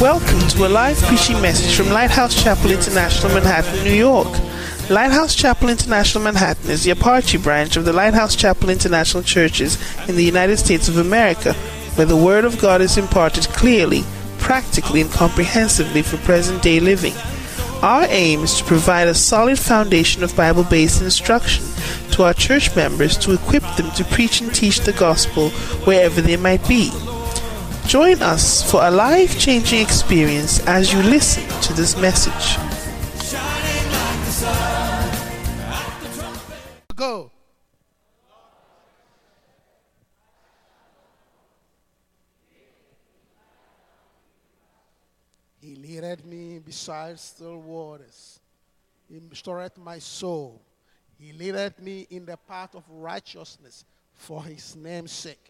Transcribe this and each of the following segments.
Welcome to a live preaching message from Lighthouse Chapel International, Manhattan, New York. Lighthouse Chapel International Manhattan is the Apache branch of the Lighthouse Chapel International Churches in the United States of America, where the Word of God is imparted clearly, practically, and comprehensively for present day living. Our aim is to provide a solid foundation of Bible based instruction to our church members to equip them to preach and teach the gospel wherever they might be. Join us for a life changing experience as you listen to this message. Go. He leadeth me beside still waters. He restoreth my soul. He leadeth me in the path of righteousness for his name's sake.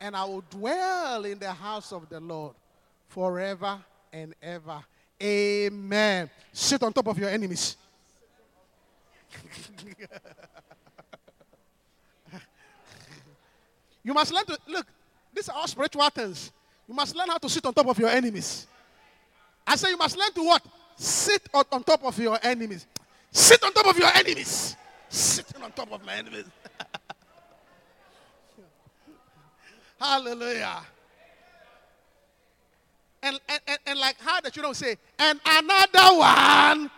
and I will dwell in the house of the Lord forever and ever. Amen. Sit on top of your enemies. you must learn to look, these are all spiritual things. You must learn how to sit on top of your enemies. I say you must learn to what? Sit on, on top of your enemies. Sit on top of your enemies. Sitting on top of my enemies. Hallelujah. And, and, and, and like how that you don't say, and another one.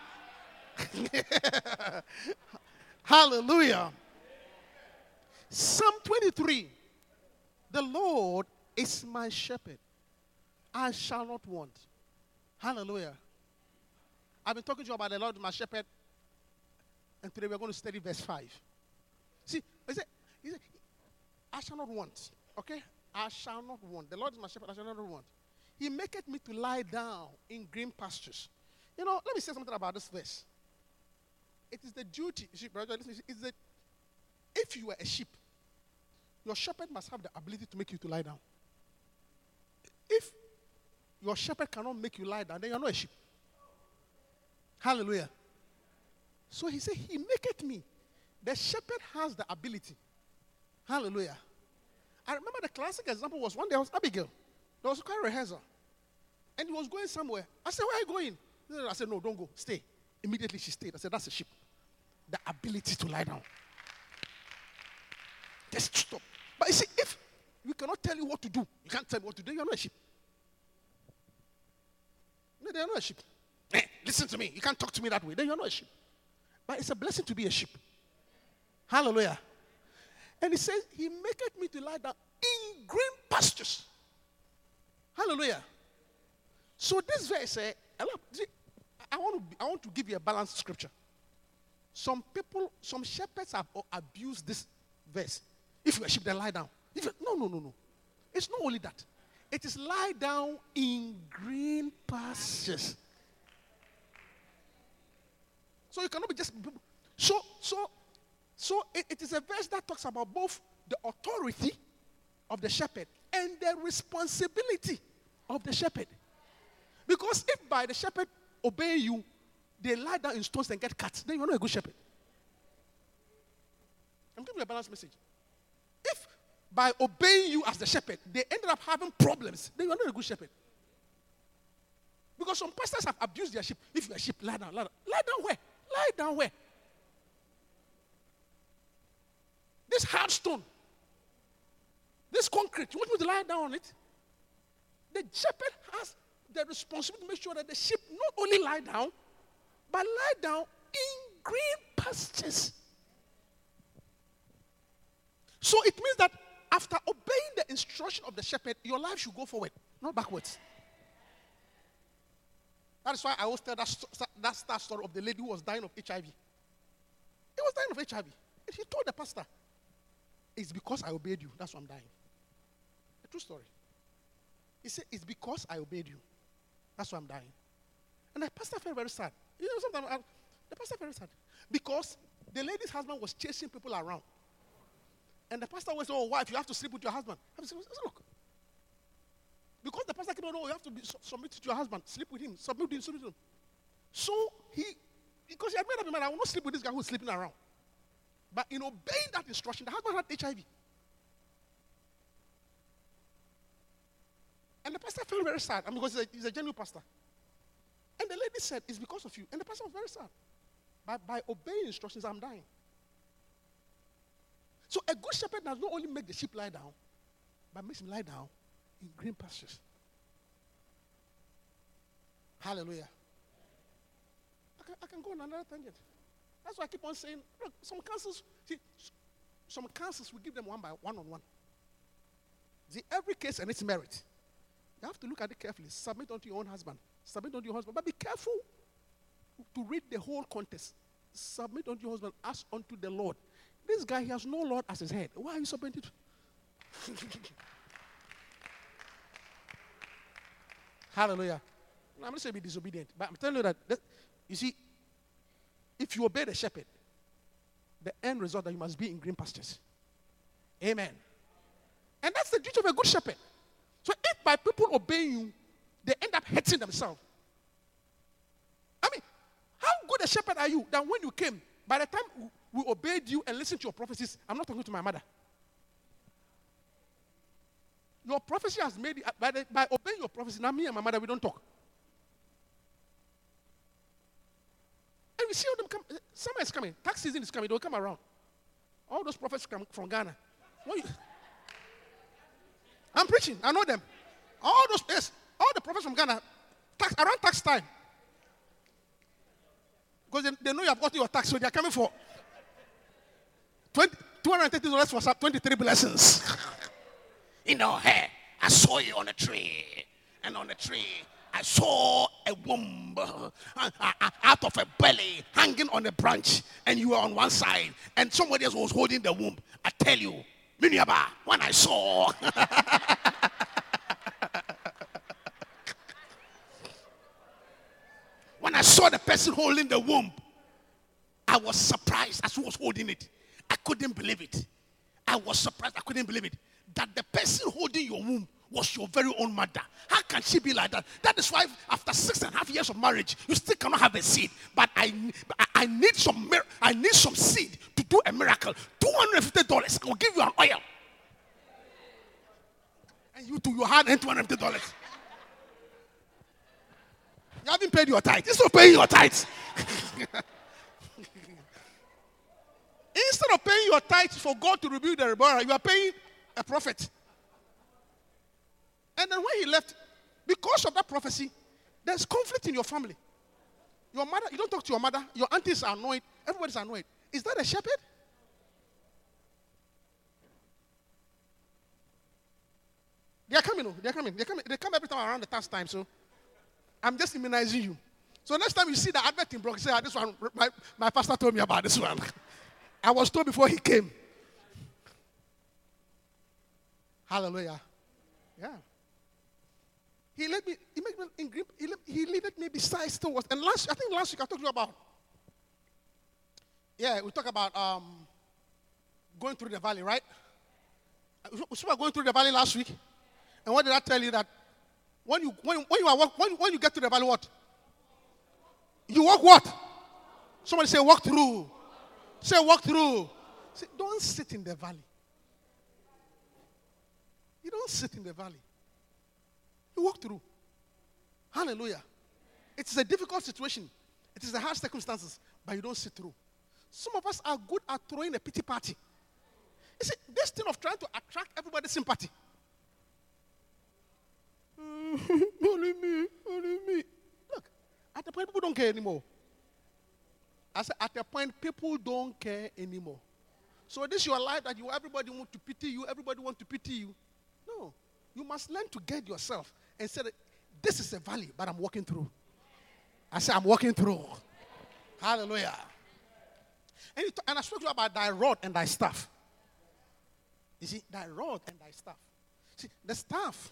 Hallelujah. Psalm 23. The Lord is my shepherd. I shall not want. Hallelujah. I've been talking to you about the Lord my shepherd. And today we're going to study verse 5. See, he said, I shall not want. Okay? I shall not want. The Lord is my shepherd, I shall not want. He maketh me to lie down in green pastures. You know, let me say something about this verse. It is the duty, sheep, brother, listen, if you are a sheep, your shepherd must have the ability to make you to lie down. If your shepherd cannot make you lie down, then you're not a sheep. Hallelujah. So he said, He maketh me. The shepherd has the ability. Hallelujah. I remember the classic example was one day I was Abigail. There was a choir rehearsal. And he was going somewhere. I said, Where are you going? I said, No, don't go. Stay. Immediately she stayed. I said, That's a ship. The ability to lie down. Just stop. But you see, if we cannot tell you what to do, you can't tell me what to do, you're not a sheep. No, they're not a sheep. Eh, listen to me. You can't talk to me that way. Then you're not a sheep. But it's a blessing to be a sheep. Hallelujah. And he says, He maketh me to lie down in green pastures. Hallelujah. So this verse, uh, I, want to, I want to give you a balanced scripture. Some people, some shepherds have abused this verse. If you're a sheep, then lie down. If no, no, no, no. It's not only that. It is lie down in green pastures. So you cannot be just so so so it, it is a verse that talks about both the authority of the shepherd and the responsibility of the shepherd. Because if by the shepherd obey you, they lie down in stones and get cut, then you're not a good shepherd. I'm giving you a balanced message. If by obeying you as the shepherd, they ended up having problems, then you're not a good shepherd. Because some pastors have abused their sheep. If you're a sheep, lie down, lie down. Lie down where? Lie down where? This hard stone, this concrete, you want me to lie down on it? The shepherd has the responsibility to make sure that the sheep not only lie down, but lie down in green pastures. So it means that after obeying the instruction of the shepherd, your life should go forward, not backwards. That is why I always tell that, that star story of the lady who was dying of HIV. He was dying of HIV. And he told the pastor, It's because I obeyed you. That's why I'm dying. A true story. He said, It's because I obeyed you. That's why I'm dying. And the pastor felt very sad. You know, sometimes I, the pastor felt very sad because the lady's husband was chasing people around. And the pastor was, oh, wife, you have to sleep with your husband. I said, look, because the pastor kept on, oh, you have to be submit to your husband, sleep with him, submit to him, submit him. So he, because he had made up his mind, I will not sleep with this guy who's sleeping around. But in obeying that instruction, the husband had HIV. And the pastor felt very sad. I mean, because he's a, he's a genuine pastor. And the lady said, It's because of you. And the pastor was very sad. By, by obeying instructions, I'm dying. So a good shepherd does not only make the sheep lie down, but makes him lie down in green pastures. Hallelujah. I can, I can go on another tangent. That's why I keep on saying, look, some cancers, see, some cancers we give them one by one on one. See, every case and its merit. You have to look at it carefully. Submit unto your own husband. Submit unto your husband. But be careful to read the whole context. Submit unto your husband as unto the Lord. This guy, he has no Lord as his head. Why are you submitting? Hallelujah. I'm not saying be disobedient, but I'm telling you that, that, you see, if you obey the shepherd, the end result that you must be in green pastures. Amen. And that's the duty of a good shepherd. So if by people obeying you, they end up hurting themselves. I mean, how good a shepherd are you that when you came, by the time we obeyed you and listened to your prophecies, I'm not talking to my mother. Your prophecy has made it, by, the, by obeying your prophecy, now me and my mother, we don't talk. And we see all them come. Summer is coming. Tax season is coming. They'll come around. All those prophets come from Ghana. You, I'm preaching. I know them. All those, yes, all the prophets from Ghana, tax, around tax time. Because they, they know you have got your tax, so they are coming for 20, $230 for some 23 blessings. you know, hey, I saw you on a tree. And on the tree, I saw a womb uh, uh, out of a belly hanging on a branch, and you were on one side, and somebody else was holding the womb. I tell you, Miniaba, when I saw. when I saw the person holding the womb, I was surprised as who was holding it. I couldn't believe it. I was surprised. I couldn't believe it. That the person holding your womb was your very own mother. How can she be like that? That is why, after six and a half years of marriage, you still cannot have a seed. But I, I need some, I need some seed to do a miracle. Two hundred fifty dollars. I will give you an oil, and you to your hand and two hundred fifty dollars. You haven't paid your tithe. Instead of paying your tithe, instead of paying your tithe for God to rebuild the rebellion, you are paying a prophet. And then when he left, because of that prophecy, there's conflict in your family. Your mother, you don't talk to your mother, your aunties are annoyed, everybody's annoyed. Is that a shepherd? They are coming, oh, they are coming, they are coming, they come every time around the task time, so I'm just immunizing you. So next time you see the advert in Brook, say, ah, this one, my, my pastor told me about this one. I was told before he came. Hallelujah. Yeah. He led me, he made me in grip, he led, he led me beside still And last, I think last week I talked to you about, yeah, we talked about um, going through the valley, right? So we were going through the valley last week. And what did I tell you that when you when, when you are walk, when, when you get to the valley, what? You walk what? Somebody say walk through. Say walk through. Say, don't sit in the valley. You don't sit in the valley. You walk through. Hallelujah. It is a difficult situation. It is a hard circumstances, but you don't sit through. Some of us are good at throwing a pity party. You see, this thing of trying to attract everybody's sympathy. only me, only me. Look, at the point people don't care anymore. I said, at the point people don't care anymore. So this is your life that you everybody want to pity you, everybody want to pity you. No, you must learn to get yourself and said, This is a valley, but I'm walking through. I said, I'm walking through. Hallelujah. And, t- and I spoke to you about thy rod and thy staff. You see, thy rod and thy staff. See, the staff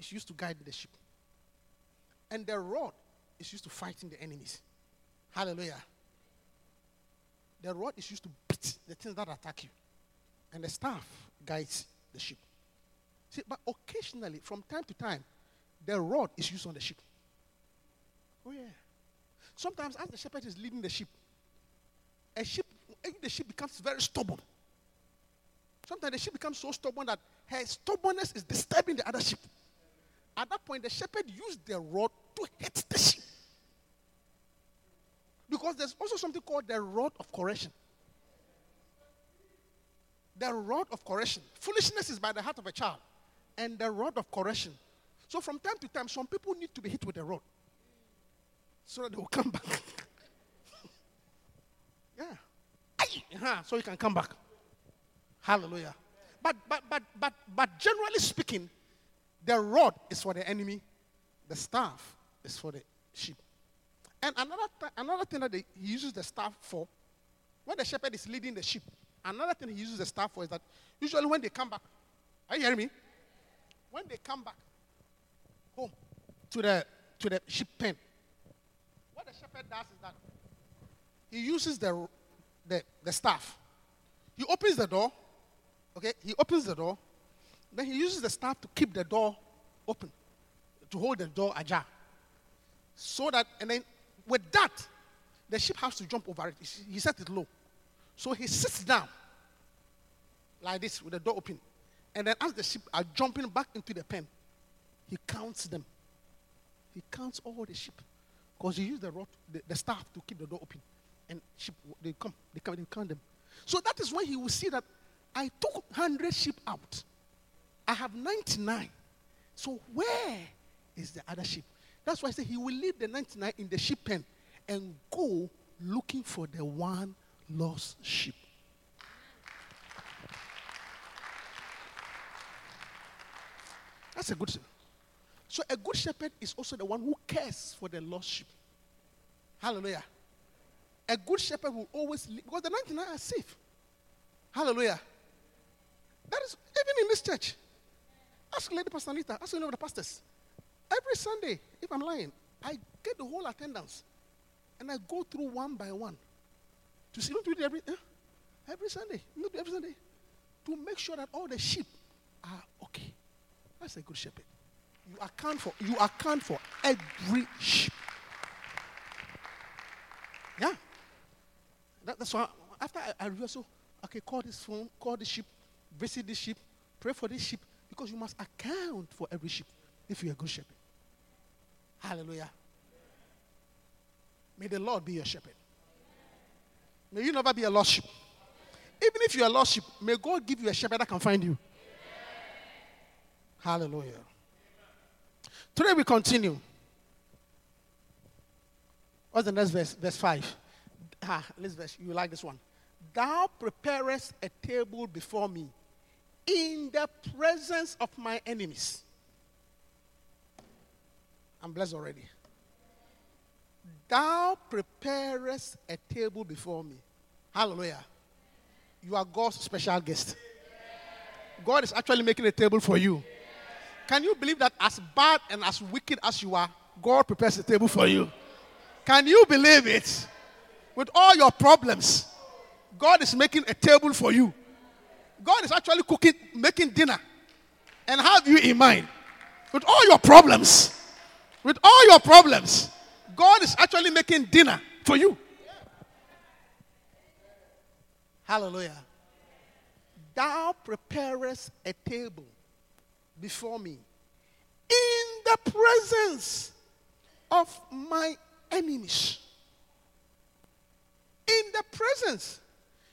is used to guide the sheep. And the rod is used to fighting the enemies. Hallelujah. The rod is used to beat the things that attack you. And the staff guides the sheep. See, but occasionally, from time to time, the rod is used on the sheep. Oh, yeah. Sometimes, as the shepherd is leading the sheep, a sheep, the sheep becomes very stubborn. Sometimes the sheep becomes so stubborn that her stubbornness is disturbing the other sheep. At that point, the shepherd used the rod to hit the sheep. Because there's also something called the rod of correction. The rod of correction. Foolishness is by the heart of a child, and the rod of correction. So, from time to time, some people need to be hit with a rod so that they will come back. yeah. Uh-huh, so you can come back. Hallelujah. But, but, but, but, but generally speaking, the rod is for the enemy, the staff is for the sheep. And another, th- another thing that they, he uses the staff for, when the shepherd is leading the sheep, another thing he uses the staff for is that usually when they come back, are you hearing me? When they come back to the, to the sheep pen, what the shepherd does is that he uses the, the, the staff. He opens the door, okay? He opens the door, then he uses the staff to keep the door open, to hold the door ajar. So that, and then with that, the sheep has to jump over it. He set it low. So he sits down like this with the door open. And then as the sheep are jumping back into the pen, he counts them. He counts all the sheep. Because he used the, rod, the, the staff to keep the door open. And sheep, they come, they come, and count them. So that is when he will see that I took 100 sheep out. I have 99. So where is the other sheep? That's why I say he will leave the 99 in the sheep pen and go looking for the one lost sheep. That's a good shepherd. So a good shepherd is also the one who cares for the lost sheep. Hallelujah. A good shepherd will always leave because the 99 are safe. Hallelujah. That is even in this church. Ask Lady Pastor Anita, ask any of the pastors. Every Sunday, if I'm lying, I get the whole attendance and I go through one by one to see, don't do it every, eh? every Sunday, every Sunday, to make sure that all the sheep are okay. That's a good shepherd. You account for, you account for every sheep. Yeah. That, that's why after I, I realized, so, okay, call this phone, call the sheep, visit the sheep, pray for this sheep, because you must account for every sheep if you're a good shepherd. Hallelujah. May the Lord be your shepherd. May you never be a lost sheep. Even if you're a lost sheep, may God give you a shepherd that can find you. Hallelujah. Today we continue. What's the next verse? Verse 5. Ah, this verse. You like this one. Thou preparest a table before me in the presence of my enemies. I'm blessed already. Thou preparest a table before me. Hallelujah. You are God's special guest. God is actually making a table for you. Can you believe that as bad and as wicked as you are, God prepares a table for you? Can you believe it? With all your problems, God is making a table for you. God is actually cooking, making dinner, and have you in mind. With all your problems, with all your problems, God is actually making dinner for you. Hallelujah. Thou preparest a table before me in the presence of my enemies. In the presence.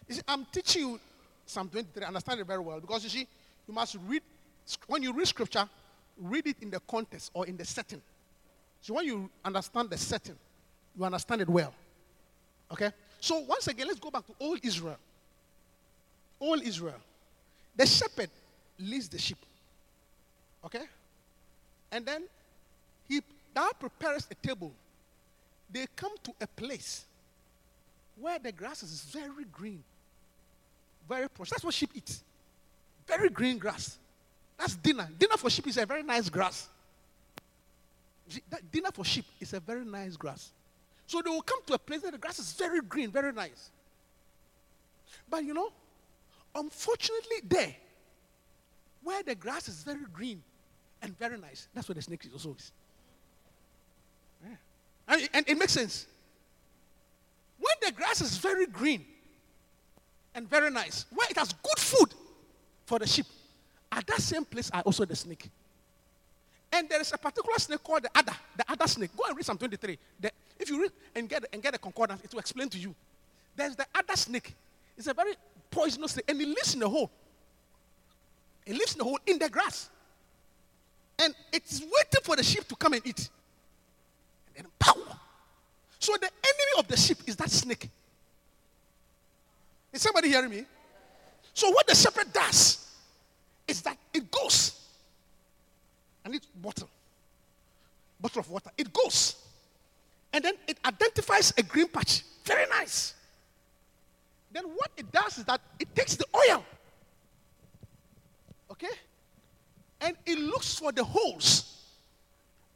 You see, I'm teaching you Psalm 23, understand it very well because you see, you must read, when you read scripture, read it in the context or in the setting. So when you understand the setting, you understand it well. Okay? So once again, let's go back to old Israel. Old Israel. The shepherd leads the sheep. Okay? And then he thou prepares a table. They come to a place where the grass is very green. Very fresh. That's what sheep eat. Very green grass. That's dinner. Dinner for sheep is a very nice grass. that dinner for sheep is a very nice grass. So they will come to a place where the grass is very green, very nice. But you know, unfortunately, there, where the grass is very green and very nice, that's where the snake is also is. Yeah. And, and it makes sense. When the grass is very green and very nice, where it has good food for the sheep, at that same place are also the snake. And there is a particular snake called the adder, the adder snake. Go and read Psalm 23. The, if you read and get, and get a concordance, it will explain to you. There's the adder snake. It's a very poisonous snake, and it lives in a hole. It lives in a hole in the grass. And it's waiting for the sheep to come and eat. And then pow! So the enemy of the sheep is that snake. Is somebody hearing me? So what the shepherd does is that it goes and it's bottle, bottle of water. It goes, and then it identifies a green patch. Very nice. Then what it does is that it takes the oil, okay, and he looks for the holes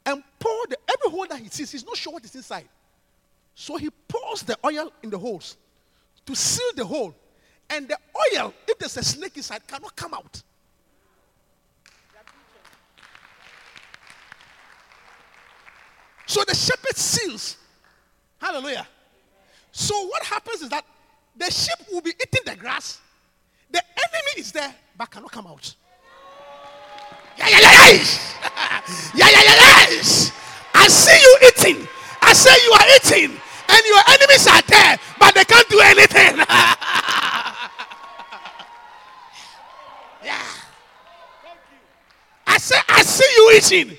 and pour the every hole that he sees. He's not sure what is inside, so he pours the oil in the holes to seal the hole, and the oil, if there's a snake inside, cannot come out. So the shepherd seals. Hallelujah. So what happens is that the sheep will be eating the grass. The enemy is there, but cannot come out. Yeah, yeah, yeah, yeah. yeah, yeah, yeah. I see you eating. I say you are eating, and your enemies are there, but they can't do anything. yeah. I say, I see you eating.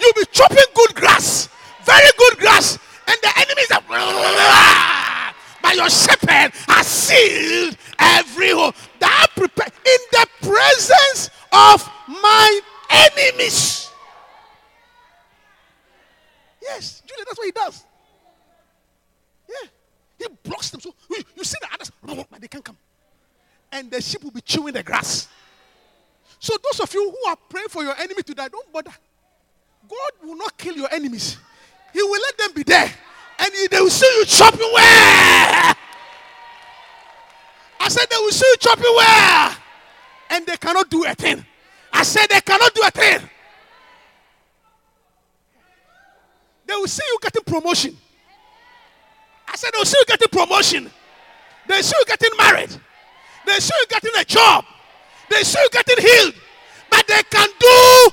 You'll be chopping good grass very good grass, and the enemies are. But your shepherd has sealed every hole. That prepare in the presence of my enemies. Yes, Julia, that's what he does. Yeah, he blocks them. So you see the others, but they can't come, and the sheep will be chewing the grass. So those of you who are praying for your enemy to die, don't bother. God will not kill your enemies. He will let them be there. And they will see you chopping where? I said they will see you chopping where? And they cannot do a thing. I said they cannot do a thing. They will see you getting promotion. I said they will see you getting promotion. They see you getting married. They see you getting a job. They see you getting healed. But they can do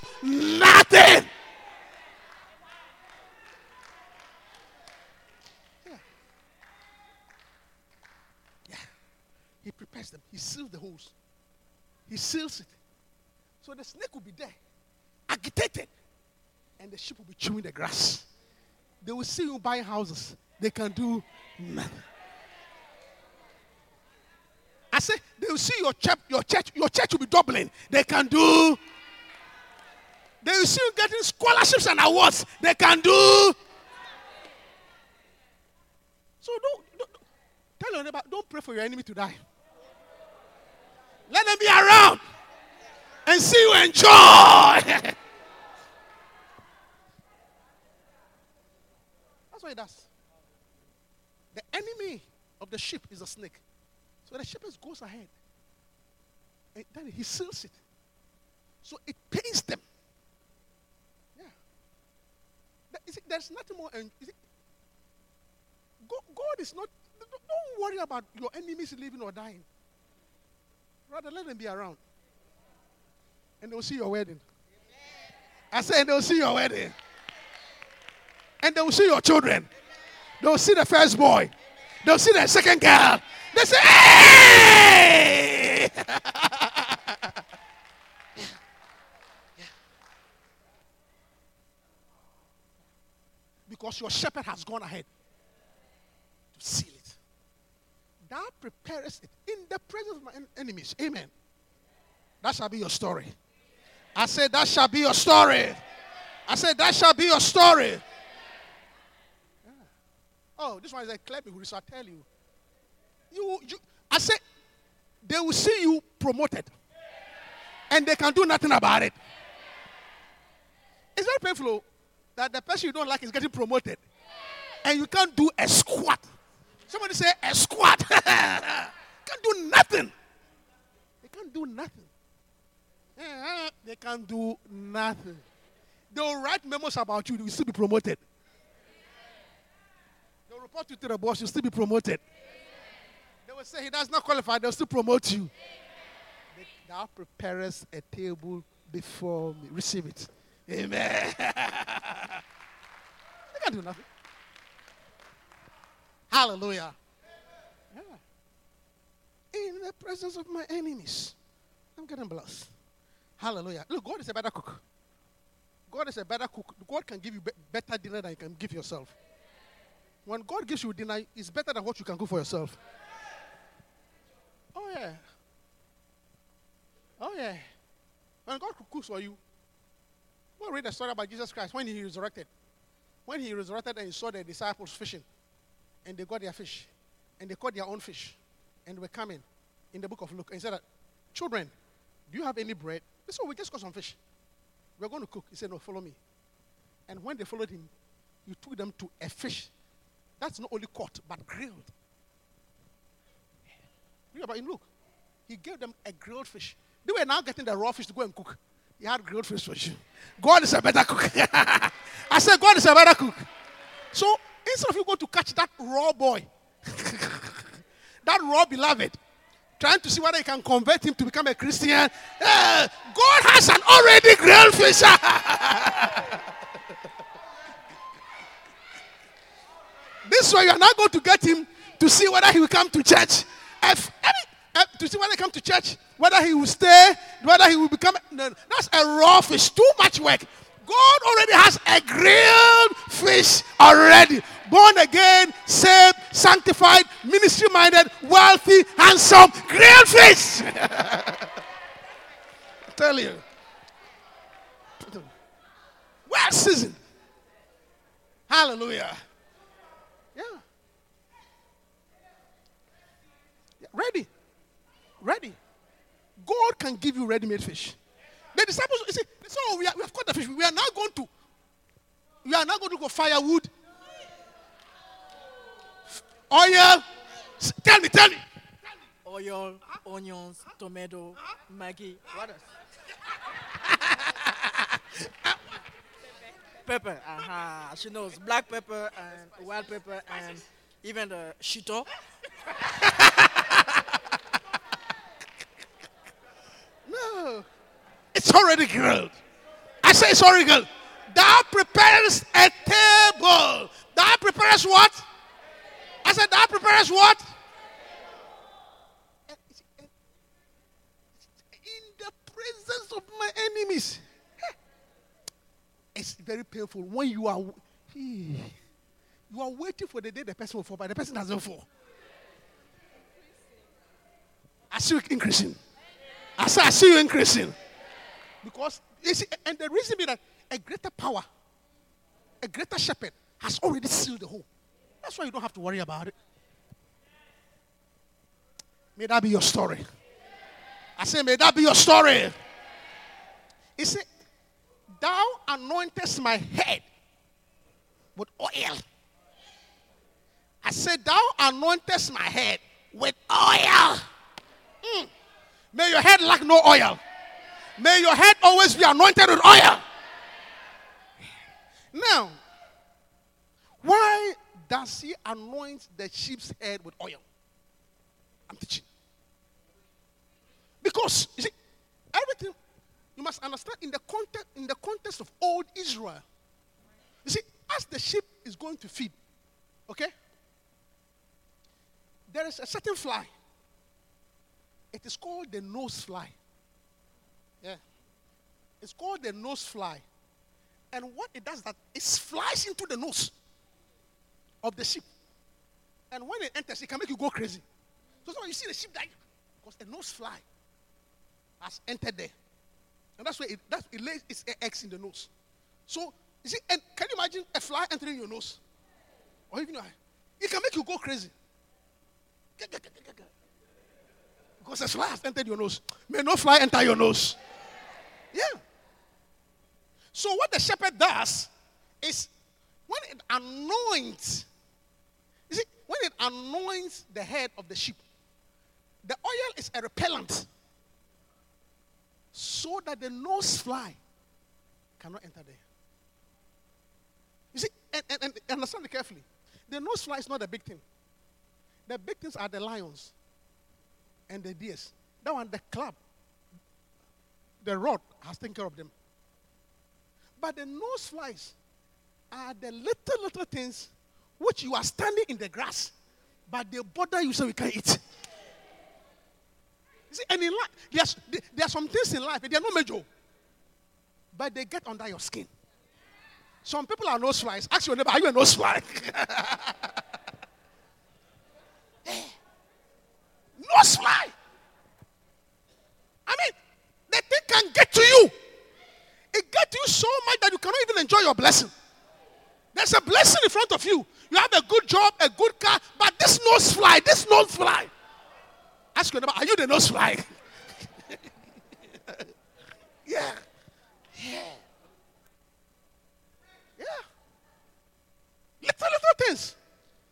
nothing. Yeah. Yeah. He prepares them. He seals the holes. He seals it. So the snake will be there, agitated, and the sheep will be chewing the grass. They will see you buying houses. They can do nothing. I say they will see your church, your church, your church will be doubling. They can do. They will see you getting scholarships and awards. They can do. So don't, don't tell your neighbor, don't pray for your enemy to die. Let them be around and see you enjoy. That's what he does. The enemy of the sheep is a snake. So the shepherd goes ahead. And then he seals it. So it pains them. Yeah. It, there's nothing more. It, God is not. Don't worry about your enemies living or dying. Rather, let them be around. And they'll see your wedding. I said, they'll see your wedding. And they'll see your children. They'll see the first boy. They'll see the second girl. They say, hey! because your shepherd has gone ahead to seal it. Thou preparest it in the presence of my enemies. Amen. That shall be your story. I said, That shall be your story. I said, That shall be your story. Yeah. Oh, this one is a clever who shall tell you. You, you. I said, They will see you promoted, and they can do nothing about it. It's very painful. Oh, that the person you don't like is getting promoted. And you can't do a squat. Somebody say a squat. can't do nothing. They can't do nothing. They can't do nothing. They'll write memos about you, you will still be promoted. They'll report you to the boss, you'll still be promoted. They will say he does not qualify, they'll still promote you. Thou preparest a table before me. Receive it. Amen. they can't do nothing. Hallelujah. Yeah. In the presence of my enemies, I'm getting blessed. Hallelujah. Look, God is a better cook. God is a better cook. God can give you be- better dinner than you can give yourself. When God gives you dinner, it's better than what you can cook for yourself. Oh, yeah. Oh, yeah. When God cooks for you, we'll read the story about Jesus Christ when he resurrected. When he resurrected and he saw the disciples fishing, and they got their fish, and they caught their own fish, and were coming in the book of Luke, and he said, Children, do you have any bread? They said, "Oh, We just caught some fish. We're going to cook. He said, No, follow me. And when they followed him, he took them to a fish that's not only caught, but grilled. Read about in Luke. He gave them a grilled fish. They were now getting the raw fish to go and cook. He had grilled fish for you. God is a better cook. I said, God is a better cook. So instead of you going to catch that raw boy, that raw beloved, trying to see whether you can convert him to become a Christian, eh, God has an already grilled fish. This way, you are not going to get him to see whether he will come to church. If, uh, to see whether he come to church, whether he will stay, whether he will become. No, that's a raw fish. Too much work. God already has a grilled fish already. Born again, saved, sanctified, ministry minded, wealthy, handsome, grilled fish. Tell you. Well seasoned. Hallelujah. Yeah. Yeah, Ready. Ready. God can give you ready made fish. The disciples, you see, so we, are, we have caught the fish. We are now going to, we are now going to go firewood, oil. Tell me, tell me. Oil, onions, tomato, Maggi. What else? pepper. Uh-huh. She knows black pepper and white pepper and even the shito. No. It's already grilled. I say it's already grilled. Thou preparest a table. Thou preparest what? I said, thou preparest what? In the presence of my enemies. It's very painful when you are you are waiting for the day the person will fall, but the person doesn't fall. I see you increasing. I say, I see you increasing. Because, see, and the reason being that a greater power, a greater shepherd has already sealed the hole. That's why you don't have to worry about it. May that be your story. I say, may that be your story. He said, Thou anointest my head with oil. I said, Thou anointest my head with oil. Mm. May your head lack no oil. May your head always be anointed with oil. Now, why does he anoint the sheep's head with oil? I'm teaching. Because you see, everything you must understand in the context in the context of old Israel. You see, as the sheep is going to feed, okay, there is a certain fly. It is called the nose fly. Yeah. It's called the nose fly. And what it does that it flies into the nose of the sheep. And when it enters, it can make you go crazy. So, so you see the sheep die because a nose fly has entered there. And that's why it, that's, it lays its eggs in the nose. So, you see, and can you imagine a fly entering your nose? Or even your eye? It can make you go crazy. Because a fly has entered your nose. May no fly enter your nose. Yeah. So what the shepherd does is when it anoints. You see, when it anoints the head of the sheep, the oil is a repellent so that the nose fly cannot enter there. You see, and, and, and understand it carefully. The nose fly is not a big thing. The big things are the lions and the deers. That one, the club, the rod has taken care of them. But the nose flies are the little, little things which you are standing in the grass, but they bother you so you can't eat. You see, and in life, there's, there are some things in life, they are not major, but they get under your skin. Some people are nose flies. Ask your neighbor, are you a nose fly? Eh. nose fly. I mean, can get to you. It gets you so much that you cannot even enjoy your blessing. There's a blessing in front of you. You have a good job, a good car, but this nose fly, this nose fly. Ask your neighbor, are you the nose fly? yeah. Yeah. Yeah. Little, little things.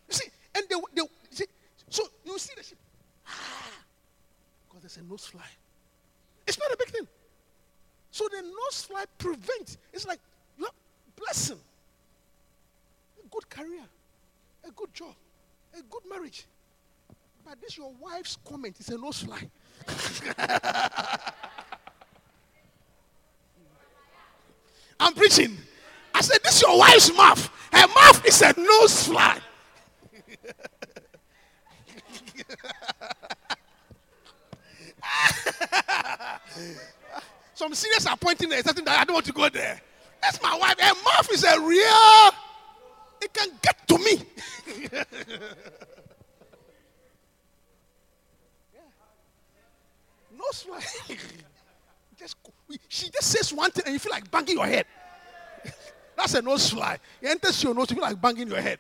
You see, and they, they see, so you see the sheep. Ah, because there's a nose fly. It's not a big thing. So the nose fly prevents. It's like blessing, a good career, a good job, a good marriage. But this your wife's comment is a nose fly. I'm preaching. I said, This is your wife's mouth. Her mouth is a nose fly. Some seniors are pointing at something that I don't want to go there. That's my wife. Her mouth is a real. It can get to me. No just she just says one thing and you feel like banging your head. That's a nose fly. It enters your nose, you feel like banging your head.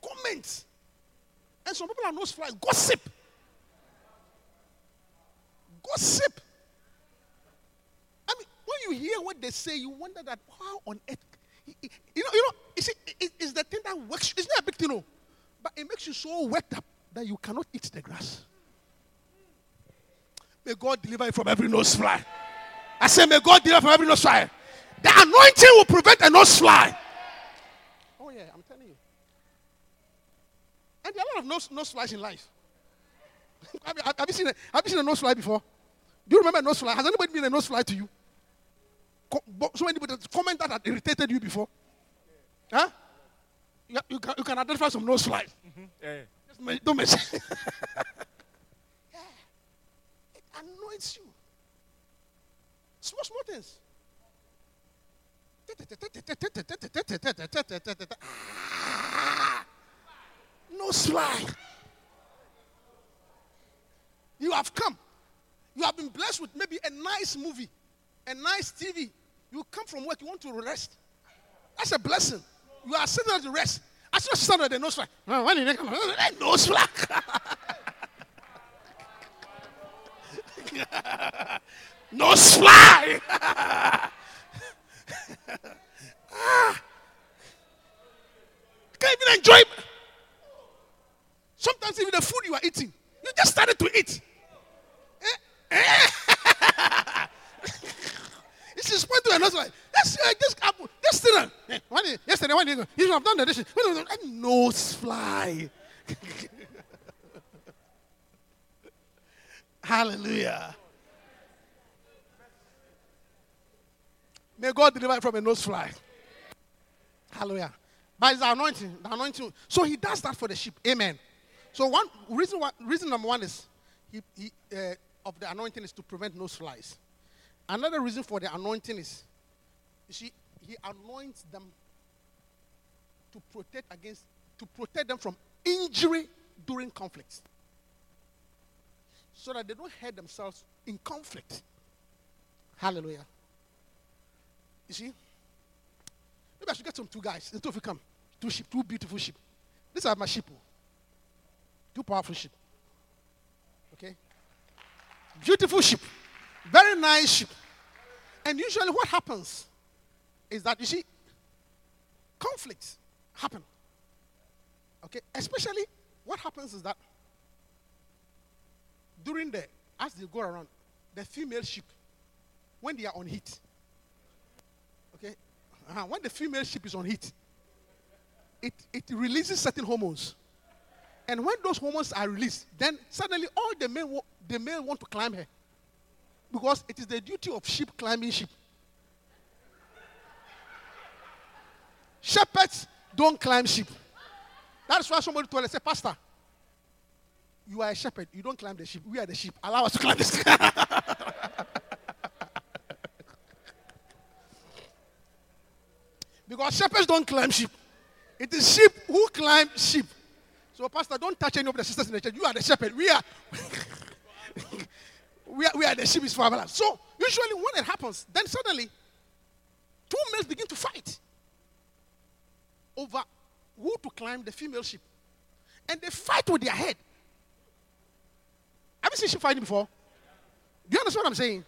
Comment. And some people are nose flies. Gossip. Gossip. You hear what they say, you wonder that how on earth. You know, you know, see, it's the thing that works. It's not a big thing, no. But it makes you so worked up that you cannot eat the grass. May God deliver you from every nose fly. I say, may God deliver from every nose fly. The anointing will prevent a nose fly. Oh, yeah, I'm telling you. And there are a lot of nose, nose flies in life. have, you, have, you seen a, have you seen a nose fly before? Do you remember a nose fly? Has anybody been a nose fly to you? So many people comment that had irritated you before. Huh? You, you, can, you can identify some nose flies. Mm-hmm. Yeah, yeah. Don't mess. yeah. It annoys you. Small, small things. No fly. You have come. You have been blessed with maybe a nice movie, a nice TV. You come from work, you want to rest. That's a blessing. You are sitting at the rest. I saw stand at the nose. Oh, when did they come? Nose fly. nose fly. Can't even enjoy. Sometimes even the food you are eating, you just started to eat. Eh? Eh? this is point to another like, let's uh, just apple, just dinner. Eh, one day, yesterday, one day ago, you should have done the dishes. Nose fly. Hallelujah. May God deliver from a nose fly. Hallelujah. By his anointing, the anointing. So he does that for the sheep. Amen. So one reason, one, reason number one is he, he uh, of the anointing is to prevent nose flies. Another reason for the anointing is, see, he anoints them to protect against, to protect them from injury during conflicts, so that they don't hurt themselves in conflict. Hallelujah. You see, maybe I should get some two guys. The two of you come, two sheep, two beautiful sheep. These are my sheep. Oh. Two powerful sheep. Okay? Beautiful sheep. Very nice sheep. And usually what happens is that, you see, conflicts happen. Okay, especially what happens is that during the as they go around, the female sheep, when they are on heat, okay, uh when the female sheep is on heat, it, it releases certain hormones. And when those hormones are released, then suddenly all the men the male want to climb her. Because it is the duty of sheep climbing sheep. Shepherds don't climb sheep. That's why somebody told us, say, Pastor, you are a shepherd. You don't climb the sheep. We are the sheep. Allow us to climb the sheep. because shepherds don't climb sheep. It is sheep who climb sheep. So, Pastor, don't touch any of the sisters in the church. You are the shepherd. We are, we are the sheep is for our. So, usually when it happens, then suddenly two males begin to fight over who to climb the female sheep. And they fight with their head. Have you seen sheep fighting before? Do you understand what I'm saying?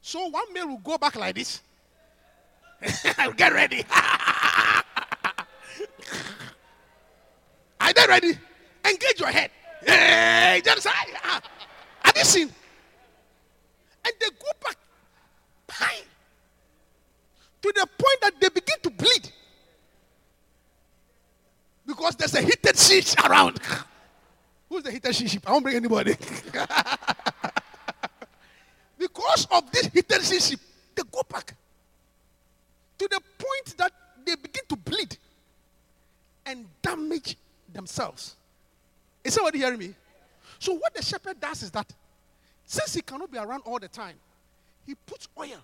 So one male will go back like this. Get ready. Are they ready? Engage your head. Hey, just ah. Have you seen? And they go back behind to the point that they begin to bleed because there's a heated sheet around. Who's the heated sheep? I won't bring anybody. because of this heated sheep, they go back to the point that they begin to bleed and damage themselves. Is somebody hearing me? So, what the shepherd does is that since he cannot be around all the time, he puts oil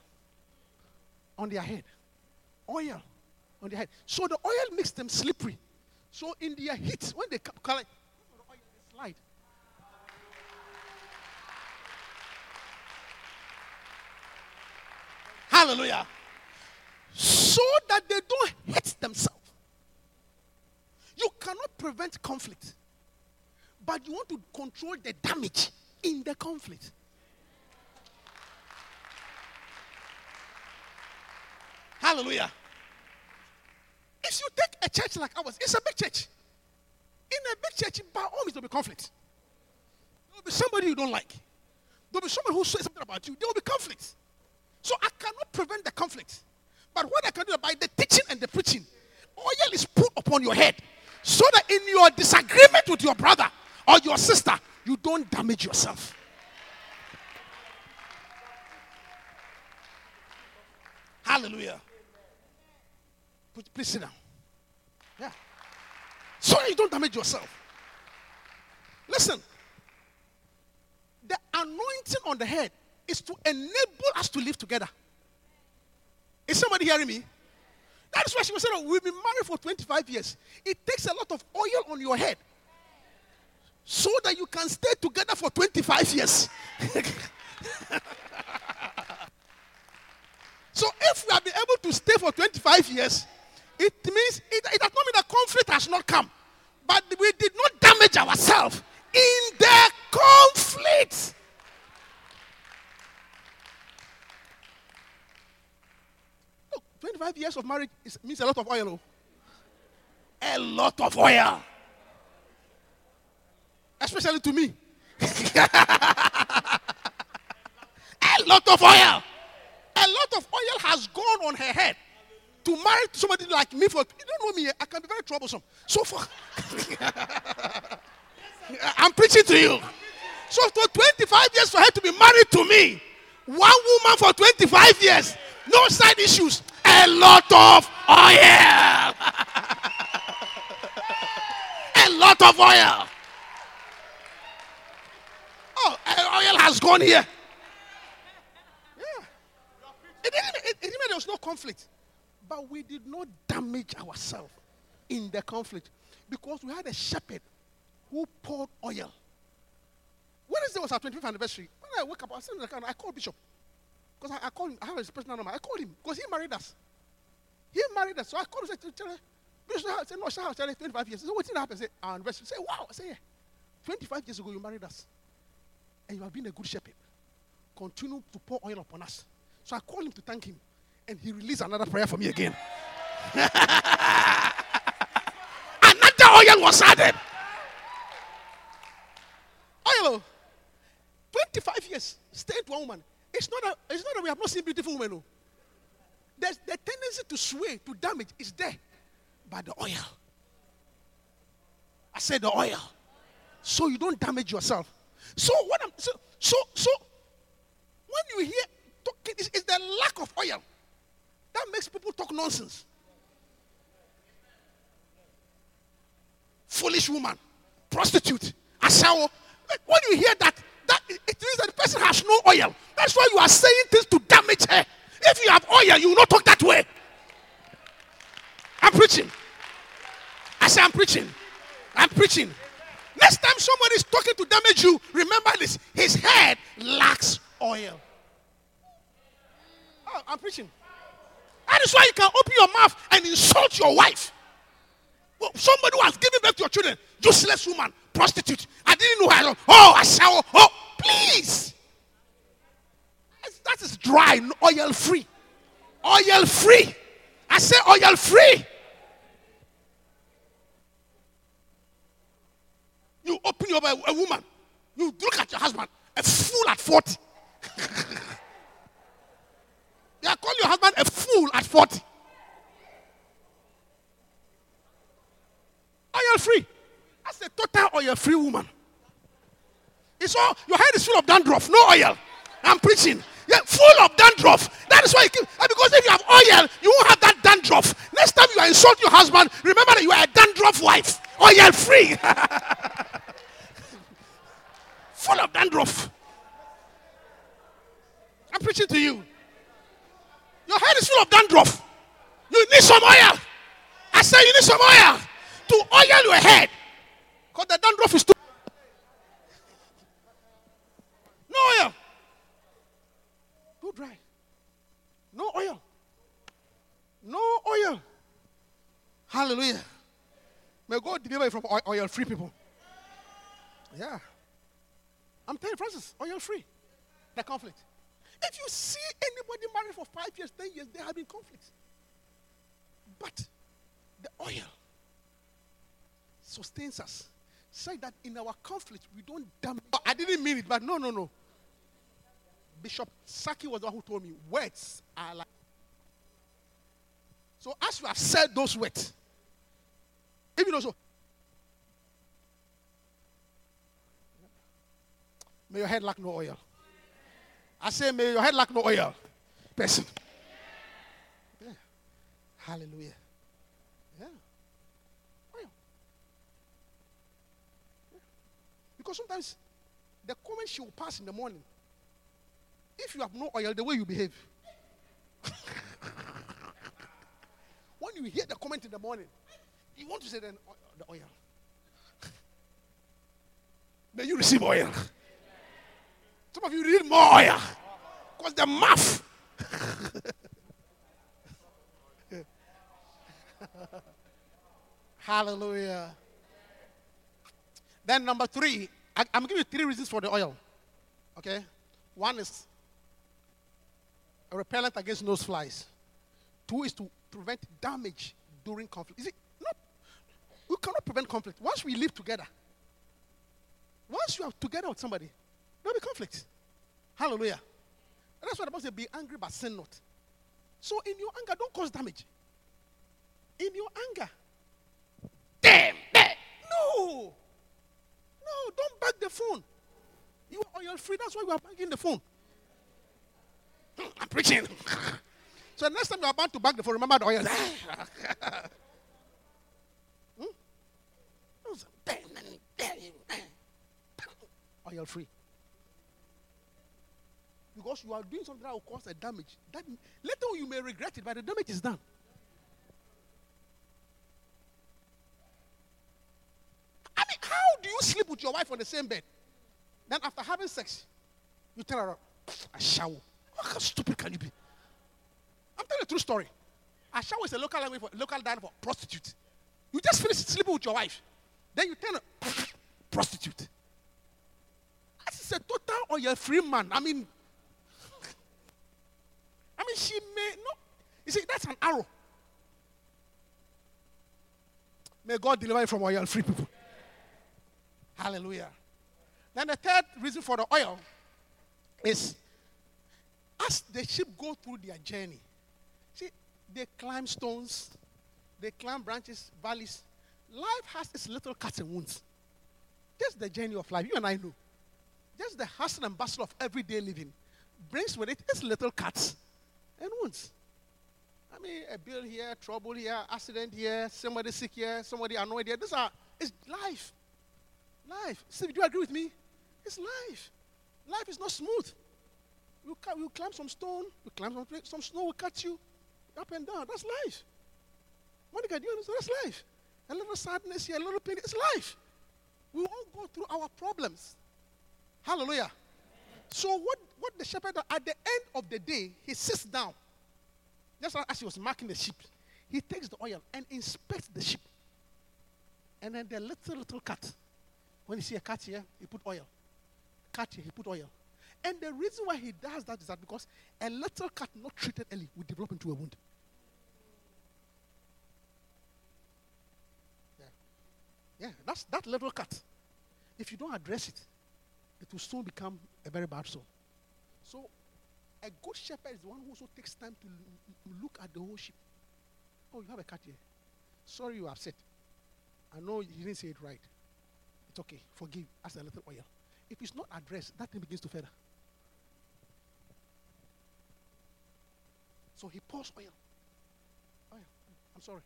on their head. Oil on their head. So the oil makes them slippery. So in their heat, when they come, collect, the oil they slide. Hallelujah. So that they don't hit themselves. You cannot prevent conflict, but you want to control the damage in the conflict. Hallelujah. If you take a church like ours, it's a big church. In a big church, by all means, there'll be conflict. There'll be somebody you don't like. There'll be someone who says something about you. There will be conflict. So I cannot prevent the conflict. But what I can do by the teaching and the preaching, oil is put upon your head so that in your disagreement with your brother or your sister, you don't damage yourself. Hallelujah. Put- Please sit down. Yeah. So you don't damage yourself. Listen. The anointing on the head is to enable us to live together. Is somebody hearing me? That is why she was saying, oh, We've been married for 25 years. It takes a lot of oil on your head so that you can stay together for 25 years. so if we have been able to stay for 25 years, it means it, it does not mean that conflict has not come, but we did not damage ourselves in the conflict. Look, 25 years of marriage is, means a lot of oil. oh. A lot of oil. Especially to me. a lot of oil. A lot of oil has gone on her head to marry somebody like me for you don't know me i can be very troublesome so for i'm preaching to you so for 25 years for her to be married to me one woman for 25 years no side issues a lot of oil a lot of oil oh eh, oil has gone here yeah it didn't, it, it mean there was no conflict but we did not damage ourselves in the conflict because we had a shepherd who poured oil. Wednesday was our 25th anniversary. When I woke up, I car, I called Bishop. Because I, I called him, I have his personal number. I called him because he married us. He married us. So I called him and said, tell Bishop, I said, no, shout out, 25 years. He said, what did happen? I said, our anniversary. He said, wow. I said, yeah. 25 years ago, you married us. And you have been a good shepherd. Continue to pour oil upon us. So I called him to thank him. And he released another prayer for me again. Another oil was added. Oil. oh. 25 years to one woman. It's not, a, it's not that we have not seen beautiful women. No. There's the tendency to sway, to damage is there. By the oil. I said the oil. So you don't damage yourself. So what I'm so so so when you hear talking, it's, it's the lack of oil that makes people talk nonsense. Foolish woman, prostitute, asawo. When you hear that, that it it means that the person has no oil. That's why you are saying things to damage her. If you have oil, you will not talk that way. I'm preaching. I say I'm preaching. I'm preaching. Next time somebody is talking to damage you, remember this: his head lacks oil. Oh, I'm preaching. That is why you can open your mouth and insult your wife. Somebody who has given birth to your children, useless woman, prostitute. I didn't know her. Oh, I shall. Oh, please. That is dry, oil free. Oil free. I say oil free. You your a, a woman. You look at your husband, a fool at 40. they are calling your husband a fool at 40. Oil free. That's a total oil free woman. It's all your head is full of dandruff, no oil. I'm preaching. Yeah, full of dandruff. That is why you keep, and because if you have oil, you won't have that dandruff. Next time you insult your husband, remember that you are a dandruff wife. Oil free. full of dandruff. I'm preaching to you. Your head is full of dandruff. You need some oil. I say you need some oil to oil your head. Because the dandruff is too. No oil. Too dry. No oil. No oil. Hallelujah. May God deliver you from oil free people. Yeah. I'm telling you, Francis, oil free. The conflict. If you see anybody married for five years, ten years, there have been conflicts. But the oil sustains us. Say that in our conflict, we don't damage. Oh, I didn't mean it, but no, no, no. Bishop Saki was the one who told me words are like. So as you have said those words, even also, may your head lack no oil. I say, may your head lack no oil. Person. Yeah. Hallelujah. Yeah. Oil. Yeah. Because sometimes the comment she will pass in the morning, if you have no oil, the way you behave. when you hear the comment in the morning, you want to say then "Oh, the oil. May you receive oil. Some of you need more oil. Because the mouth. Hallelujah. Then number three, I, am giving you three reasons for the oil. Okay? One is a repellent against nose flies. Two is to prevent damage during conflict. Is it not? We cannot prevent conflict. Once we live together, once you are together with somebody, there'll be conflict. Hallelujah. And that's why the Bible says, be angry but sin not. So in your anger, don't cause damage. In your anger, damn, damn. No. No, don't bag the phone. You are oil free. That's why you are bagging the phone. I'm preaching. so the next time you are about to bag the phone, remember the oil. Hmm? Oil free. Because you are doing something that will cause a damage. That later you may regret it, but the damage is done. I mean, how do you sleep with your wife on the same bed? Then after having sex, you tell her, a shower. How stupid can you be? I'm telling a true story. A shower is a local language for local dialect for prostitute. You just finished sleeping with your wife. Then you tell her, prostitute. That is a total or you're a free man. I mean, mean, she may not. You see, that's an arrow. May God deliver you from oil, free people. Hallelujah. Then the third reason for the oil is as the sheep go through their journey, see, they climb stones, they climb branches, valleys. Life has its little cuts and wounds. That's the journey of life. You and I know. Just the hustle and bustle of everyday living brings with it its little cuts and wounds. I mean, a bill here, trouble here, accident here, somebody sick here, somebody annoyed here. These are, it's life. Life. Steve, do you agree with me? It's life. Life is not smooth. You, you climb some stone, you climb some, some snow will catch you up and down. That's life. Monica, do you understand? That's life. A little sadness here, a little pain. It's life. We all go through our problems. Hallelujah. So what, what the shepherd does, at the end of the day, he sits down. Just as he was marking the sheep, he takes the oil and inspects the sheep. And then the little little cut. When you see a cut here, he put oil. Cut here, he put oil. And the reason why he does that is that because a little cut not treated early will develop into a wound. Yeah. Yeah, that's that little cut. If you don't address it, it will soon become a very bad soul. So, a good shepherd is the one who also takes time to, to look at the whole sheep. Oh, you have a cut here. Sorry, you are upset. I know you didn't say it right. It's okay. Forgive. As a little oil. If it's not addressed, that thing begins to feather. So he pours oil. Oil. I'm sorry.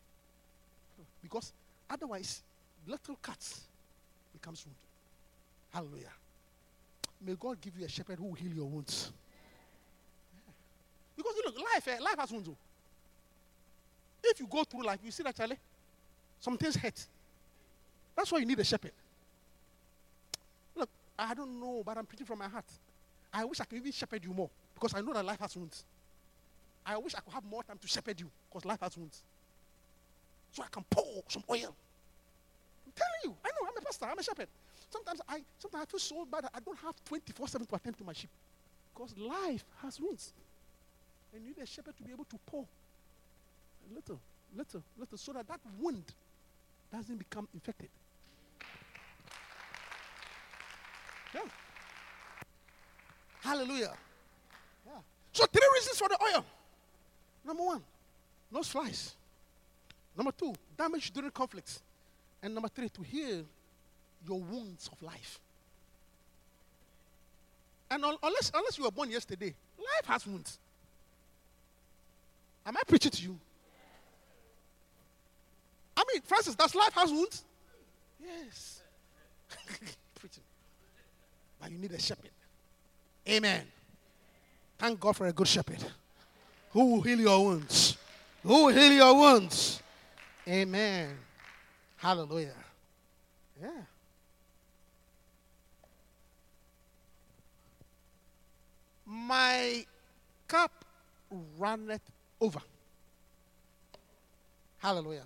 Because otherwise, little cuts becomes wound. Hallelujah. May God give you a shepherd who will heal your wounds. Because look, life, eh, life has wounds. oh. If you go through life, you see that, Charlie, some things hurt. That's why you need a shepherd. Look, I don't know, but I'm preaching from my heart. I wish I could even shepherd you more because I know that life has wounds. I wish I could have more time to shepherd you because life has wounds. So I can pour some oil. I'm telling you, I know, I'm a pastor, I'm a shepherd. Sometimes I sometimes I feel so bad that I don't have 24-7 to attend to my sheep. Because life has wounds. And you need a shepherd to be able to pour a little, little, little, so that that wound doesn't become infected. Yeah. Hallelujah. Yeah. So three reasons for the oil. Number one, no flies. Number two, damage during conflicts. And number three, to heal your wounds of life. And un- unless, unless you were born yesterday, life has wounds. Am I preaching to you? I mean, Francis, does life has wounds? Yes. preaching. But you need a shepherd. Amen. Thank God for a good shepherd. Who will heal your wounds? Who will heal your wounds? Amen. Hallelujah. Yeah. My cup runneth over. Hallelujah.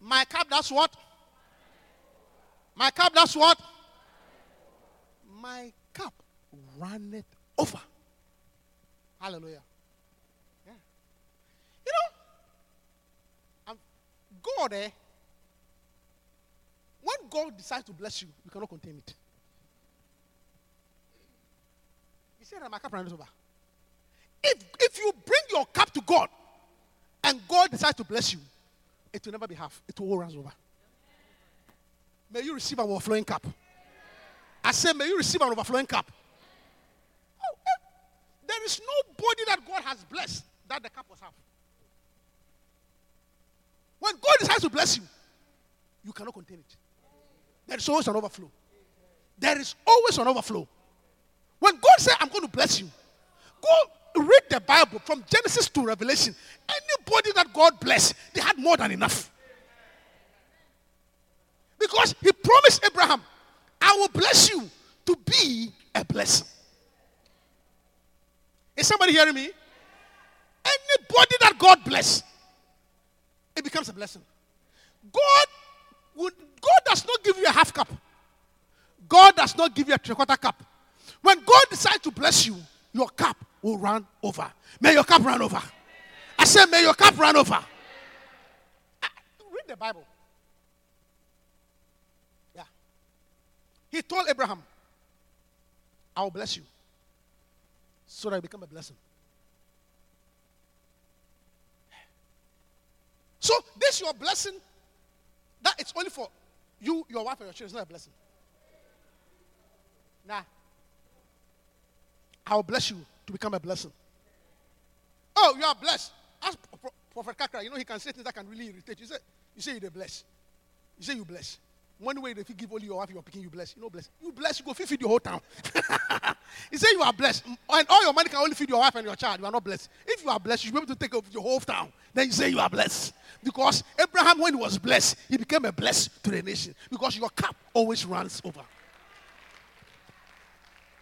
My cup, that's what? My cup, that's what? My cup runneth over. Hallelujah. Yeah. You know, um, God, eh, when God decides to bless you, you cannot contain it. He said. If, if you bring your cup to God and God decides to bless you, it will never be half. It will all run over. May you receive an overflowing cup. I say, may you receive an overflowing cup. Oh, eh, there is nobody that God has blessed that the cup was half. When God decides to bless you, you cannot contain it. There is always an overflow. There is always an overflow. When God said, I'm going to bless you, go read the Bible from Genesis to Revelation. Anybody that God blessed, they had more than enough. Because He promised Abraham, I will bless you to be a blessing. Is somebody hearing me? Anybody that God bless, it becomes a blessing. God would God does not give you a half cup. God does not give you a three quarter cup. When God decides to bless you, your cup will run over. May your cup run over. I said, may your cup run over. Ah, Read the Bible. Yeah. He told Abraham, I will bless you so that you become a blessing. So, this your blessing, that it's only for you, your wife, and your children. It's not a blessing. Nah. I will bless you to become a blessing. Oh, you are blessed. Ask Pro- Prophet Kakra, you know he can say things that can really irritate you. You say, you say you're blessed. You say you bless. One way if you give only your wife, your picking, you bless. You know bless. You bless, you go feed the whole town. you say you are blessed. And all your money can only feed your wife and your child. You are not blessed. If you are blessed, you should be able to take over your whole town. Then you say you are blessed. Because Abraham, when he was blessed, he became a blessed to the nation. Because your cup always runs over.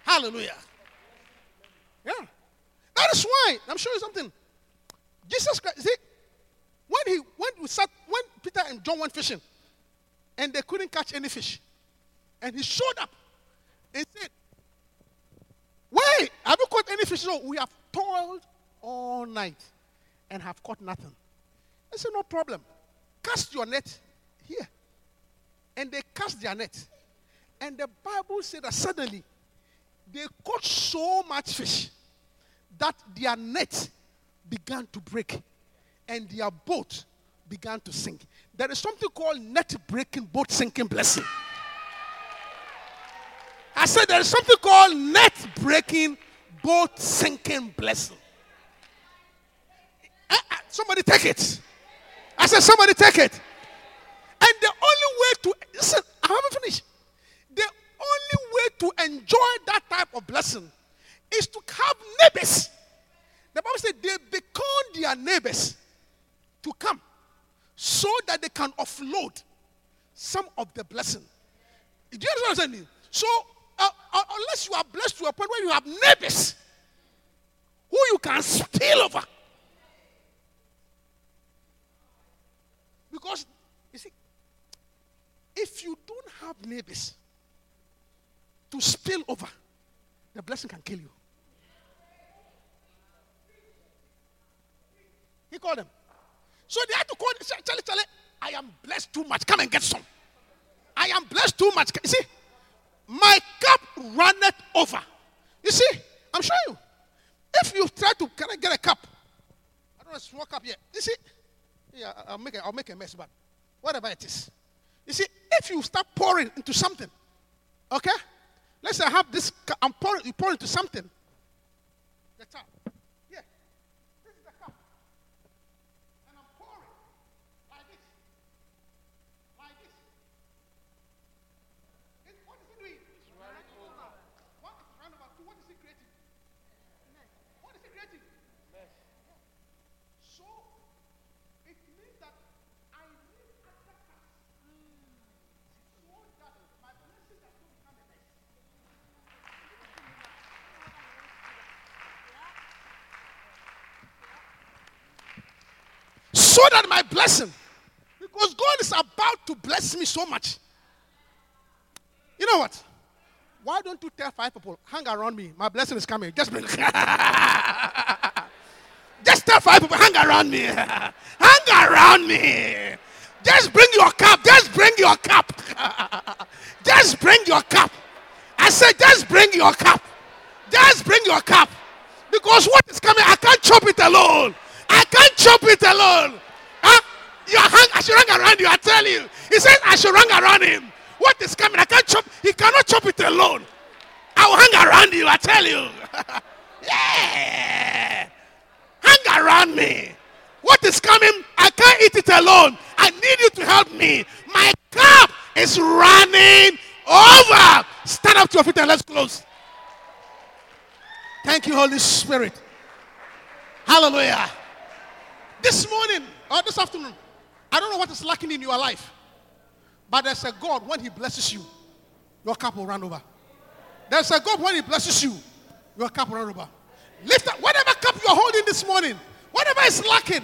Hallelujah. That is why I'm showing you something. Jesus Christ, see, when he when we sat, when Peter and John went fishing, and they couldn't catch any fish, and he showed up and said, "Wait, have you caught any fish? No, we have toiled all night and have caught nothing." I said, "No problem. Cast your net here." And they cast their net, and the Bible said that suddenly they caught so much fish that their net began to break and their boat began to sink. There is something called net breaking, boat sinking blessing. I said there is something called net breaking, boat sinking blessing. Eh, eh, Somebody take it. I said, somebody take it. And the only way to listen, I haven't finished. The only way to enjoy that type of blessing is to have neighbors. The Bible said they beckoned their neighbors to come so that they can offload some of the blessing. Do you understand what I'm saying? So, uh, uh, unless you are blessed to a point where you have neighbors who you can spill over. Because, you see, if you don't have neighbors to spill over, the blessing can kill you. He called them. So they had to call, say, Charlie, Charlie, I am blessed too much. Come and get some. I am blessed too much. You see, my cup runneth over. You see, I'm showing you. If you try to can I get a cup? I don't know, small cup here. You see, yeah, I'll make a, I'll make a mess, but whatever it is. You see, if you start pouring into something, okay? Let's say I have this, I'm pouring, you pour into something. The. Yeah. This is the cup. And I'm pouring like this. Like this. It- what is it doing? It's running over. What is running over? What is it creating? What is it creating? So, it means that I need other cups. So that my blessing does not become a mess. So that my blessing, because God is about to bless me so much. You know what? Why don't you tell five people, hang around me, my blessing is coming. Just bring. Just tell five people, hang around me. hang around me. Just bring your cup. Just bring your cup. just bring your cup. I said, just bring your cup. Just bring your cup. Because what is coming, I can't chop it alone. I can't chop it alone. Huh? You are hang, I should hang around you. I tell you. He says I should hang around him. What is coming? I can't chop. He cannot chop it alone. I will hang around you. I tell you. yeah. Hang around me. What is coming? I can't eat it alone. I need you to help me. My cup is running over. Stand up to your feet and let's close. Thank you, Holy Spirit. Hallelujah. This morning or this afternoon, I don't know what is lacking in your life, but there's a God when He blesses you, your cup will run over. There's a God when He blesses you, your cup will run over. Lift up whatever cup you're holding this morning, whatever is lacking,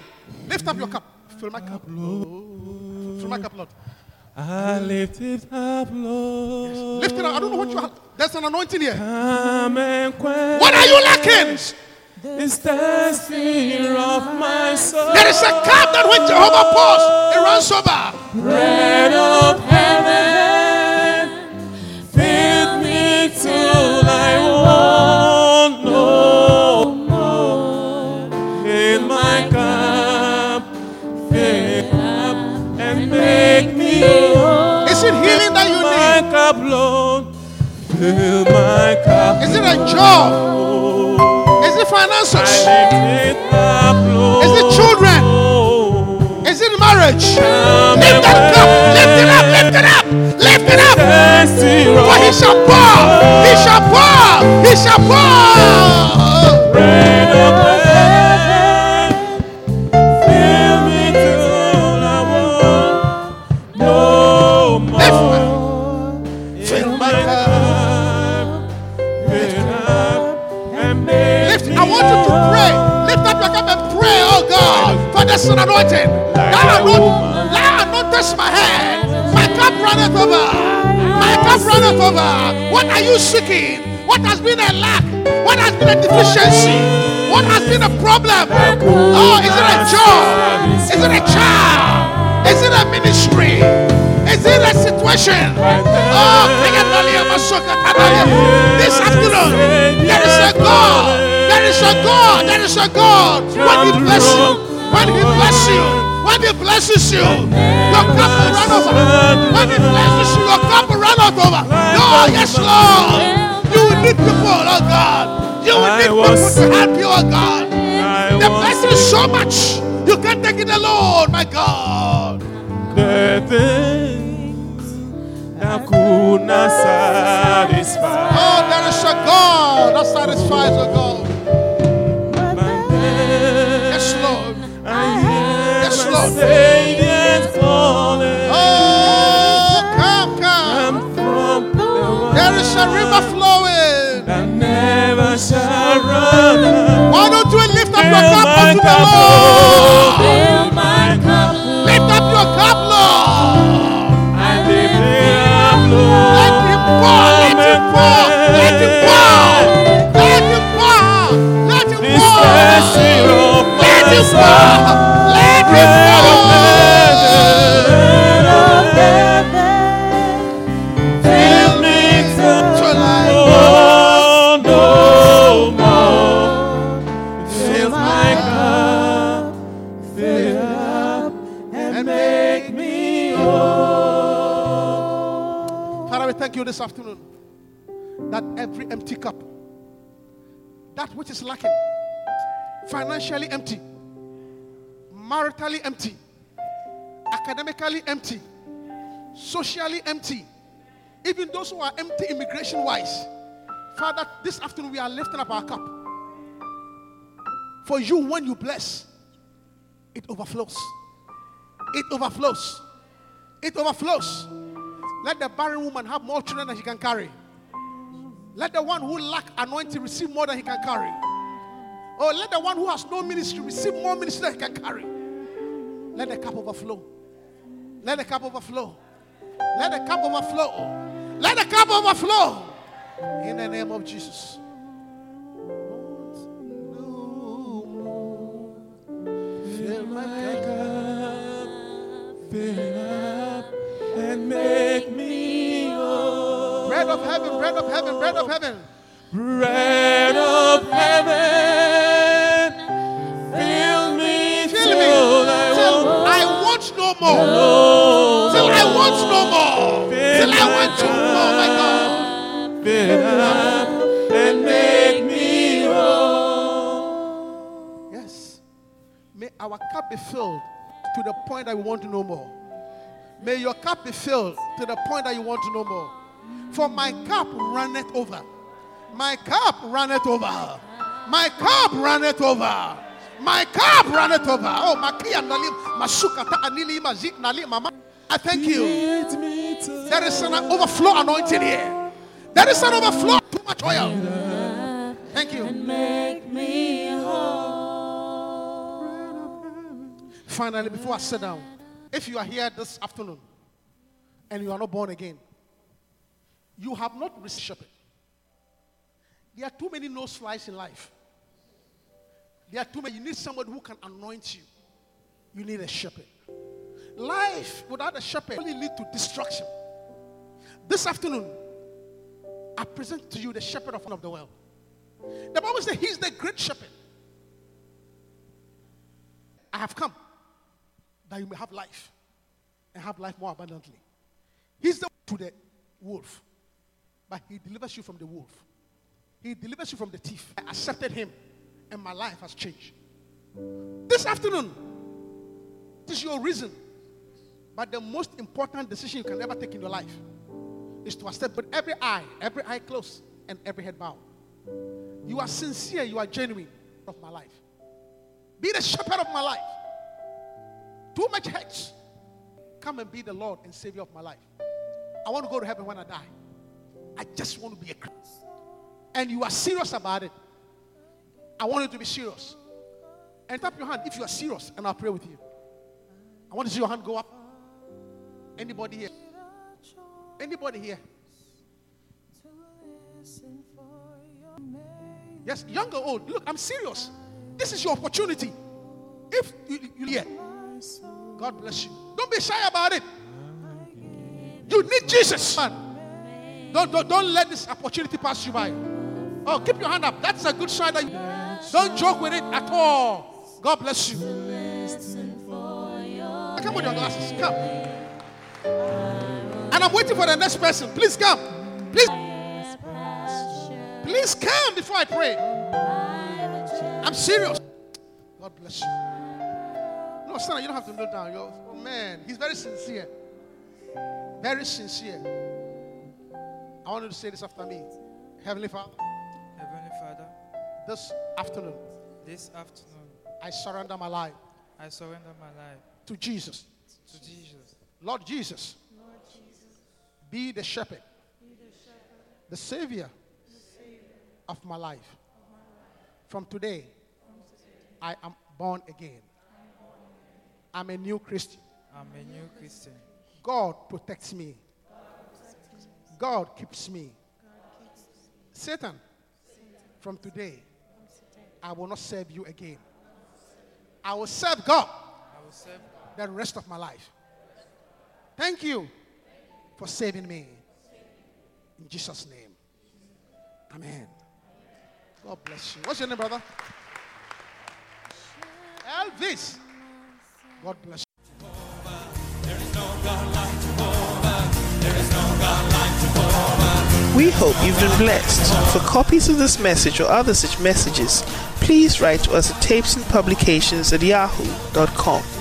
lift up your cup. Fill my cup. Fill my cup, Lord. I lift it up, Lord. Lift it up. I don't know what you have. There's an anointing here. What are you lacking? Is thirsty of my soul. There is a cup that when Jehovah pours, it runs over. Bread of heaven, feed me till I want no more. Fill my cup, fill up, and make me whole. Is it healing that you need? My cup, Lord, fill my cup. Is it a job? Is it finances? lift it up, Lord. Is it children? Is it marriage? Lift that cup. Lift it up. Lift it up. Lift it up. For he shall pour. He shall pour. He shall pour. For this anointing. Anointing, that anointings my head. My cup runneth over. My cup runneth over. What are you seeking? What has been a lack? What has been a deficiency? What has been a problem? Oh, is it a job? Is it a child? Is it a ministry? Is it a situation? Oh, this afternoon, there is a God. There is a God. There is a God. When He bless you, when He bless you, when He blesses you, your cup will run over. When He blesses you, your cup will run out over. No, yes, Lord. You will need people, oh God. You will need people to help you, oh God. The blessing is so much. You can't take it alone, my God. the things that could not satisfy. Oh, there is a God that satisfies a God. Yes, Lord. I Yes, Lord. Oh, come, come. There is a river flowing. that never shall run out. Why don't you lift up your cup unto the Lord? Lift up your cup, Lord. I lift it up, Lord. Let him pour, let him pour, let him pour, Let fill me till no more. Fill my cup, fill up, and make me whole. Father, we thank you this afternoon that every empty cup, that which is lacking, financially empty, maritally empty, academically empty, socially empty, even those who are empty immigration wise, Father, this afternoon we are lifting up our cup. For you, when you bless, it overflows. It overflows. It overflows. Let the barren woman have more children than she can carry. Let the one who lack anointing receive more than he can carry. Oh, let the one who has no ministry receive more ministry than he can carry. Let the cup overflow. Let the cup overflow. Let the cup overflow. Let the cup overflow. In the name of Jesus. Fill my cup. Fill up and make me whole. Bread of heaven, bread of heaven, bread of heaven. Bread of heaven, no more. no Till I want no more. Till I want to. Oh my God. Fill it up and make me whole. Yes. May our cup be filled to the point that we want to know more. May your cup be filled to the point that you want to know more. For my cup runneth over. My cup runneth over. My cup runneth over. My cup runneth over. Oh, Makia Nalim, Masukata Anili Mazik Nalim Mama. I thank you. Lead me to There is an overflow anointing here. There is an overflow. Too much oil. Thank you. make me Finally, before I sit down, if you are here this afternoon and you are not born again, you have not received shepherd. There are too many nose flies in life. There are too many. You need somebody who can anoint you. You need a shepherd. Life without a shepherd only lead to destruction. This afternoon, I present to you the shepherd of, the world. The Bible says he's the great shepherd. I have come that you may have life and have life more abundantly. He's the to the wolf, but he delivers you from the wolf. He delivers you from the thief. I accepted him, and my life has changed. This afternoon, this is your reason. But the most important decision you can ever take in your life is to accept with every eye, every eye closed, and every head bowed. You are sincere, you are genuine of my life. Be the shepherd of my life. Too much hurts. Come and be the Lord and Savior of my life. I want to go to heaven when I die. I just want to be a Christ. And you are serious about it. I want you to be serious. And tap your hand if you are serious, and I'll pray with you. I want to see your hand go up. Anybody here? Anybody here? Yes, young or old. Look, I'm serious. This is your opportunity. If you, you hear, God bless you. Don't be shy about it. You need Jesus, man. Don't, don't, don't let this opportunity pass you by. Oh, keep your hand up. That's a good sign that you don't joke with it at all. God bless you. Come with your glasses. Come. And I'm waiting for the next person. Please come. Please. Please come before I pray. I'm serious. God bless you. No, son, you don't have to kneel down. You're, oh, man, he's very sincere. Very sincere. I want you to say this after me. Heavenly Father, this afternoon, this afternoon I surrender my life I surrender my life to Jesus. to Jesus. Lord Jesus, Lord Jesus. be the shepherd, Be the savior of my life. From today, I am born again. I'm a new Christian. I'm a new Christian. God protects me. God keeps me. Satan, from today, I will not serve you again. I will serve God I will serve the rest of my life. Thank you for saving me. In Jesus' name. Amen. God bless you. What's your name, brother? Elvis. God bless you. We hope you've been blessed. For copies of this message or other such messages, please write to us at tapesandpublications at yahoo.com.